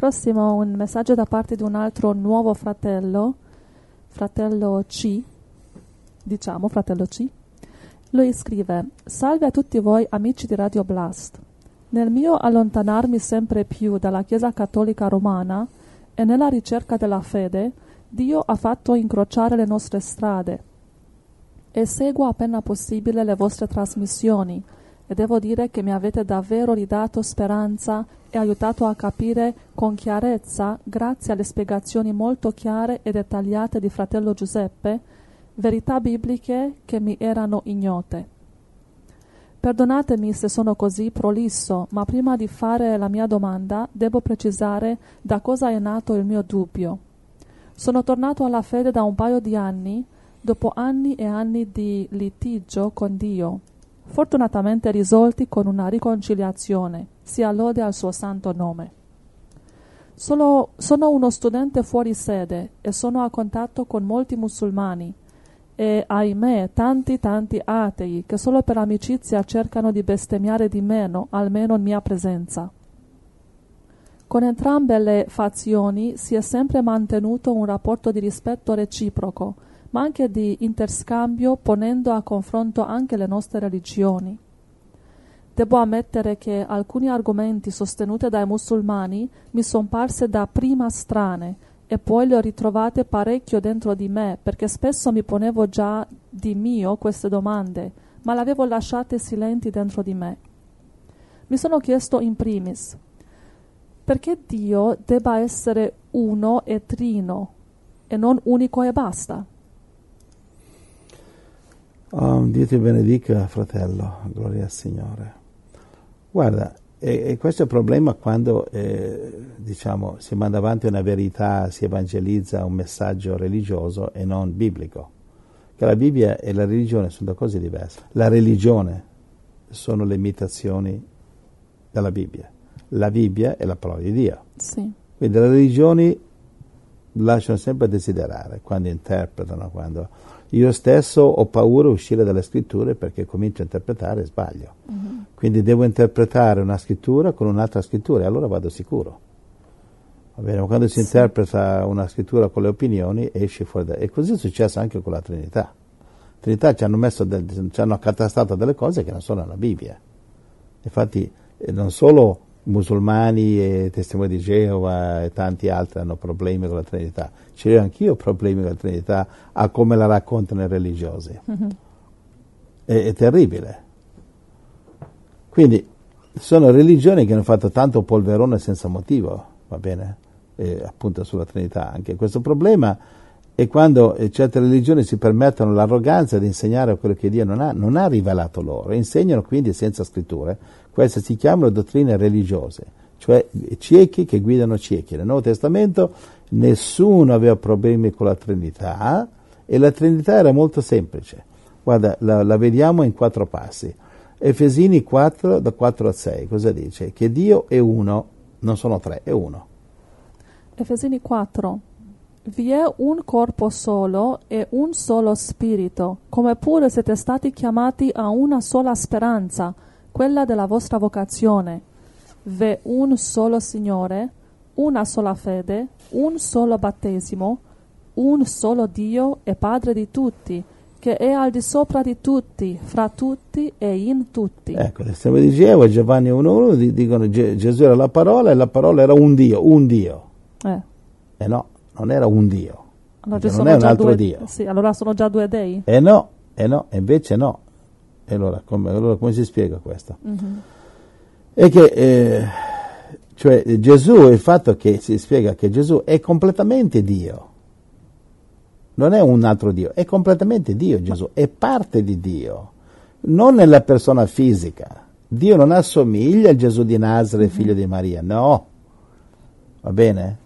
Prossimo un messaggio da parte di un altro nuovo fratello, fratello C, diciamo fratello C. Lui scrive: Salve a tutti voi amici di Radio Blast. Nel mio allontanarmi sempre più dalla Chiesa Cattolica Romana e nella ricerca della fede, Dio ha fatto incrociare le nostre strade e seguo appena possibile le vostre trasmissioni e devo dire che mi avete davvero ridato speranza e aiutato a capire con chiarezza, grazie alle spiegazioni molto chiare e dettagliate di fratello Giuseppe, verità bibliche che mi erano ignote. Perdonatemi se sono così prolisso, ma prima di fare la mia domanda devo precisare da cosa è nato il mio dubbio. Sono tornato alla fede da un paio di anni, dopo anni e anni di litigio con Dio, fortunatamente risolti con una riconciliazione, sia lode al suo santo nome. Solo, sono uno studente fuori sede e sono a contatto con molti musulmani e, ahimè, tanti tanti atei che solo per amicizia cercano di bestemmiare di meno, almeno in mia presenza. Con entrambe le fazioni si è sempre mantenuto un rapporto di rispetto reciproco, ma anche di interscambio ponendo a confronto anche le nostre religioni. Devo ammettere che alcuni argomenti sostenuti dai musulmani mi sono parse da prima strane e poi le ho ritrovate parecchio dentro di me perché spesso mi ponevo già di mio queste domande, ma le avevo lasciate silenti dentro di me. Mi sono chiesto in primis perché Dio debba essere uno e trino e non unico e basta. Oh, Dio ti benedica, fratello, gloria al Signore. Guarda, e, e questo è il problema quando eh, diciamo, si manda avanti una verità, si evangelizza un messaggio religioso e non biblico. Che la Bibbia e la religione sono due cose diverse. La religione sono le imitazioni della Bibbia. La Bibbia è la parola di Dio. Sì. Quindi le religioni lasciano sempre a desiderare quando interpretano, quando io stesso ho paura di uscire dalle scritture perché comincio a interpretare e sbaglio. Uh-huh. Quindi devo interpretare una scrittura con un'altra scrittura e allora vado sicuro. Va bene, ma quando si sì. interpreta una scrittura con le opinioni esce fuori da... E così è successo anche con la Trinità. La Trinità ci hanno, messo del, ci hanno accatastato delle cose che non sono nella Bibbia. Infatti eh, non solo musulmani e testimoni di Geova e tanti altri hanno problemi con la Trinità. Ce l'ho anch'io problemi con la Trinità a come la raccontano i religiosi. Mm-hmm. È, è, terribile. Quindi sono religioni che hanno fatto tanto polverone senza motivo, va bene? E, appunto sulla Trinità anche. Questo problema è quando certe religioni si permettono l'arroganza di insegnare quello che Dio non ha, non ha rivelato loro, insegnano quindi senza scritture queste si chiamano dottrine religiose, cioè ciechi che guidano ciechi. Nel Nuovo Testamento nessuno aveva problemi con la Trinità e la Trinità era molto semplice. Guarda, la, la vediamo in quattro passi. Efesini 4, da 4 a 6, cosa dice? Che Dio è uno, non sono tre, è uno. Efesini 4. Vi è un corpo solo e un solo spirito, come pure siete stati chiamati a una sola speranza quella della vostra vocazione. V'è un solo Signore, una sola fede, un solo battesimo, un solo Dio e Padre di tutti, che è al di sopra di tutti, fra tutti e in tutti. Ecco, stiamo dicendo, Giovanni 1.1 dicono Gesù era la parola e la parola era un Dio, un Dio. Eh. E no, non era un Dio. Allora, non è un altro due, Dio. Sì, allora sono già due dei? E no, e no, invece no. E allora come, allora come si spiega questo? Mm-hmm. È che eh, cioè, Gesù, il fatto che si spiega che Gesù è completamente Dio, non è un altro Dio, è completamente Dio Gesù, è parte di Dio, non nella persona fisica. Dio non assomiglia al Gesù di Nazareth, mm-hmm. figlio di Maria, no, va bene?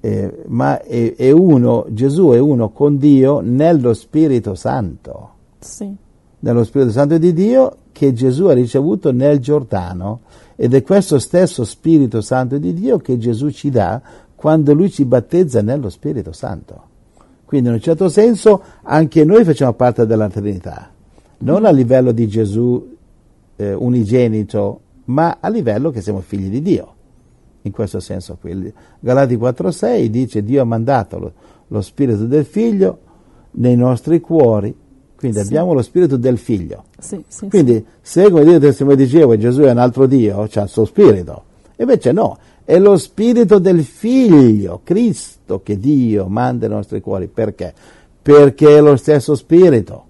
Eh, ma è, è, uno, Gesù è uno con Dio nello Spirito Santo. Sì nello Spirito Santo di Dio che Gesù ha ricevuto nel Giordano ed è questo stesso Spirito Santo di Dio che Gesù ci dà quando Lui ci battezza nello Spirito Santo. Quindi in un certo senso anche noi facciamo parte della Trinità, non a livello di Gesù eh, unigenito, ma a livello che siamo figli di Dio. In questo senso qui. Galati 4.6 dice Dio ha mandato lo, lo spirito del figlio nei nostri cuori, quindi Sì. abbiamo lo spirito del figlio. Sì, sì, Quindi se come Dio testimone dicevo Gesù è un altro Dio, c'ha il suo spirito. Invece no, è lo spirito del figlio, Cristo, che Dio manda nei nostri cuori. Perché? Perché è lo stesso spirito.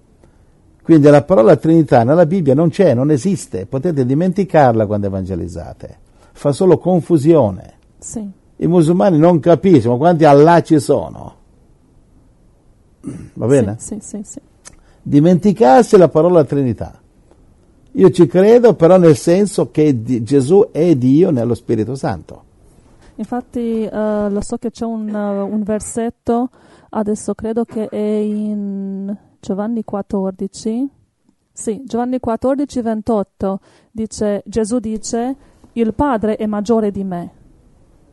Quindi la parola Trinità nella Bibbia non c'è, non esiste, potete dimenticarla quando evangelizzate. Fa solo confusione. sì. I musulmani non capiscono quanti Allah ci sono. Va bene? Sì, sì, sì, sì. dimenticarsi la parola Trinità. Io ci credo però nel senso che di- Gesù è Dio nello Spirito Santo. Infatti eh, lo so che c'è un, eh, un versetto, adesso credo che è in Giovanni 14. Sì, Giovanni 14, 28 dice, Gesù dice, il Padre è maggiore di me.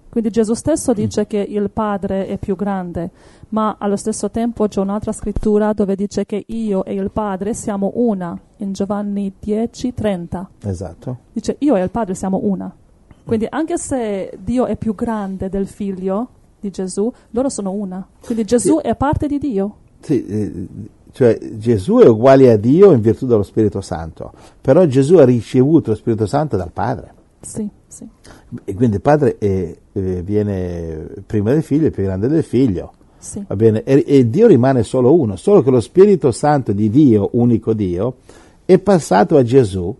Quindi Gesù stesso dice che il Padre è più grande, ma allo stesso tempo c'è un'altra scrittura dove dice che io e il Padre siamo una, in Giovanni 10, 30. Esatto. Dice io e il Padre siamo una. Quindi anche se Dio è più grande del figlio di Gesù, loro sono una. Quindi Gesù è parte di Dio. Sì, eh, cioè Gesù è uguale a Dio in virtù dello Spirito Santo, però Gesù ha ricevuto lo Spirito Santo dal Padre. Sì, sì. E quindi il Padre è- eh, viene prima del figlio e più grande del figlio. Sì, Va bene? E, e Dio rimane solo uno, solo che lo Spirito Santo di Dio, unico Dio, è passato a Gesù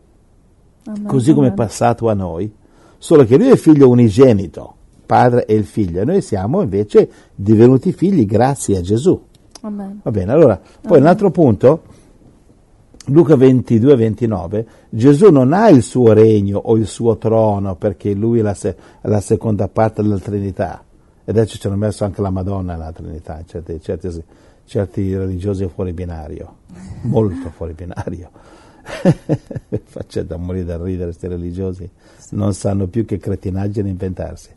Amen, così come è passato a noi, solo che lui è figlio unigenito, padre e il figlio, e noi siamo invece divenuti figli grazie a Gesù. Amen. Va bene, allora, poi un altro punto, Luca 22, 29, Gesù non ha il suo regno o il suo trono perché lui è la, se- la seconda parte della Trinità. E adesso ci hanno messo anche la Madonna nella Trinità, certi, certi, certi religiosi fuori binario, molto fuori binario. Faccia da morire da ridere questi religiosi, non sanno più che cretinaggine inventarsi.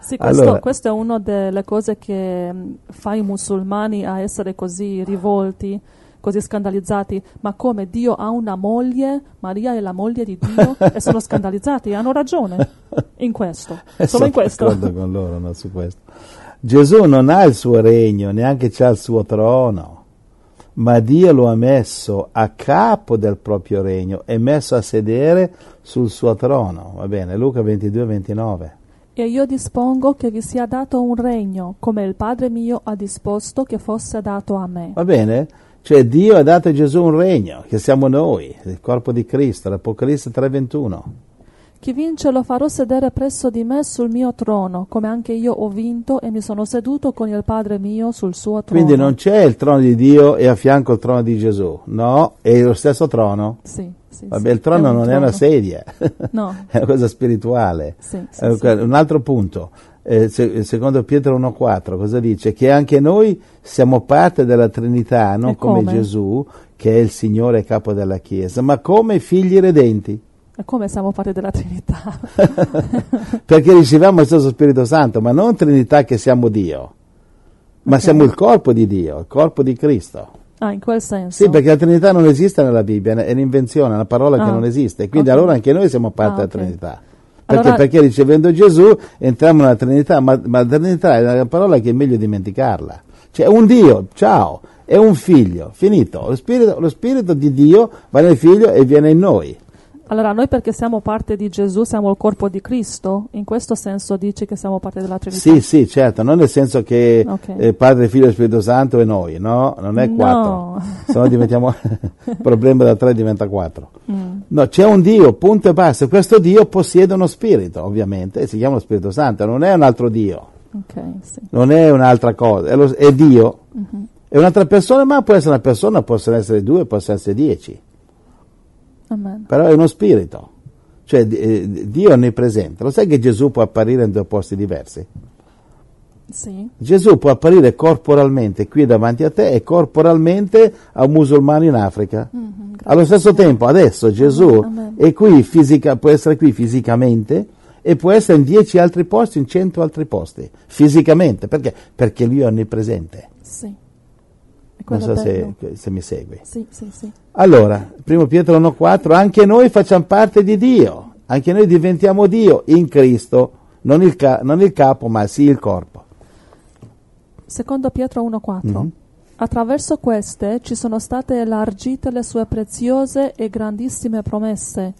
Sì, questo, Allora- questa è una delle cose che fa i musulmani a essere così rivolti, così scandalizzati. Ma come Dio ha una moglie, Maria è la moglie di Dio, e sono scandalizzati, hanno ragione in questo. Solo in questo. d'accordo con loro no, su questo. Gesù non ha il suo regno, neanche c'ha il suo trono, ma Dio lo ha messo a capo del proprio regno e messo a sedere sul suo trono. Va bene, Luca 22, 29. E io dispongo che vi sia dato un regno, come il Padre mio ha disposto che fosse dato a me. Va bene? Cioè Dio ha dato a Gesù un regno, che siamo noi, il corpo di Cristo, l'Apocalisse 3:21. Chi vince lo farò sedere presso di me sul mio trono, come anche io ho vinto e mi sono seduto con il Padre mio sul suo trono. Quindi non c'è il trono di Dio e a fianco il trono di Gesù, no, è lo stesso trono. Sì, sì, Vabbè, sì, il trono un non è una trono. sedia, No, è una cosa spirituale. sì, Eh, sì. Un altro punto, eh, se- secondo Pietro 1,4, cosa dice? Che anche noi siamo parte della Trinità, non come, come? Gesù, che è il Signore e capo della Chiesa, ma come figli redenti, E come siamo parte della Trinità? perché riceviamo il stesso Spirito Santo, ma non Trinità che siamo Dio, ma Ok. siamo il corpo di Dio, il corpo di Cristo. ah, in quel senso. Sì, perché la Trinità non esiste nella Bibbia, è un'invenzione, è una parola che Ah, non esiste, quindi ok. allora anche noi siamo parte Ah, della ok. Trinità. Perché, Allora- perché ricevendo Gesù entriamo nella Trinità, ma, ma la Trinità è una parola che è meglio dimenticarla. Cioè un Dio, ciao, è un figlio, finito. Lo spirito, lo spirito di Dio va nel figlio e viene in noi. Allora, noi perché siamo parte di Gesù, siamo il corpo di Cristo, in questo senso dici che siamo parte della Trinità? Sì, sì, certo, non nel senso che Ok. eh, Padre, Figlio e Spirito Santo e noi, no? Non è No. quattro. Se no diventiamo, il problema da tre diventa quattro. Mm, No, c'è un Dio, punto e basta. Questo Dio possiede uno spirito, ovviamente, e si chiama Spirito Santo, non è un altro Dio, ok, sì. non è un'altra cosa, è, lo- è Dio. Mhm. È un'altra persona, ma può essere una persona, possono essere due, possono essere dieci, Amen. però è uno spirito. Cioè eh, Dio è onnipresente. Lo sai che Gesù può apparire in due posti diversi? Sì, Gesù può apparire corporalmente qui davanti a te e corporalmente a un musulmano in Africa. Mhm, grazie. Allo stesso tempo, adesso Gesù Amen. è qui fisica, può essere qui fisicamente e può essere in dieci altri posti, in cento altri posti, fisicamente. Perché? Perché lui è onnipresente. Sì. Non so se, se mi segui. Sì, sì, sì. Allora, primo Pietro 1,4, anche noi facciamo parte di Dio, anche noi diventiamo Dio in Cristo non il, ca- non il capo, ma sì il corpo. Secondo Pietro 1:4. Mhm. Attraverso queste ci sono state elargite le sue preziose e grandissime promesse,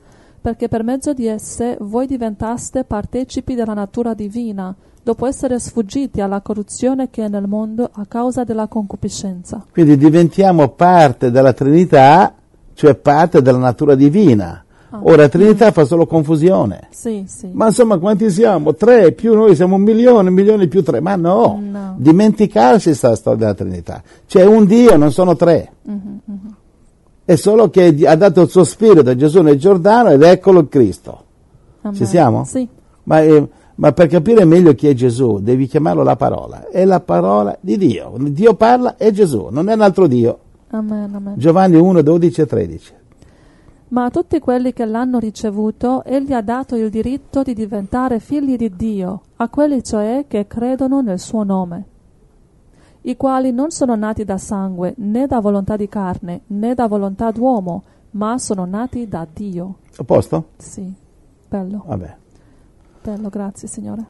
perché per mezzo di esse voi diventaste partecipi della natura divina, dopo essere sfuggiti alla corruzione che è nel mondo a causa della concupiscenza. Quindi diventiamo parte della Trinità, cioè parte della natura divina. Ah. Ora Trinità fa solo confusione. Sì, sì. Ma insomma quanti siamo? Tre più noi siamo un milione, un milione più tre. Ma no, No. dimenticarsi sta storia della Trinità. C'è un Dio, non sono tre. Mhm, mhm. È solo che ha dato il suo spirito a Gesù nel Giordano ed eccolo il Cristo. Amen. Ci siamo? Sì. Ma, eh, ma per capire meglio chi è Gesù devi chiamarlo la parola. È la parola di Dio. Dio parla è Gesù, non è un altro Dio. Amen, amen. Giovanni 1, 12 e 13. Ma a tutti quelli che l'hanno ricevuto, egli ha dato il diritto di diventare figli di Dio, a quelli cioè che credono nel suo nome, i quali non sono nati da sangue, né da volontà di carne, né da volontà d'uomo, ma sono nati da Dio. A posto? Sì, bello, Vabbè. bello, grazie Signore.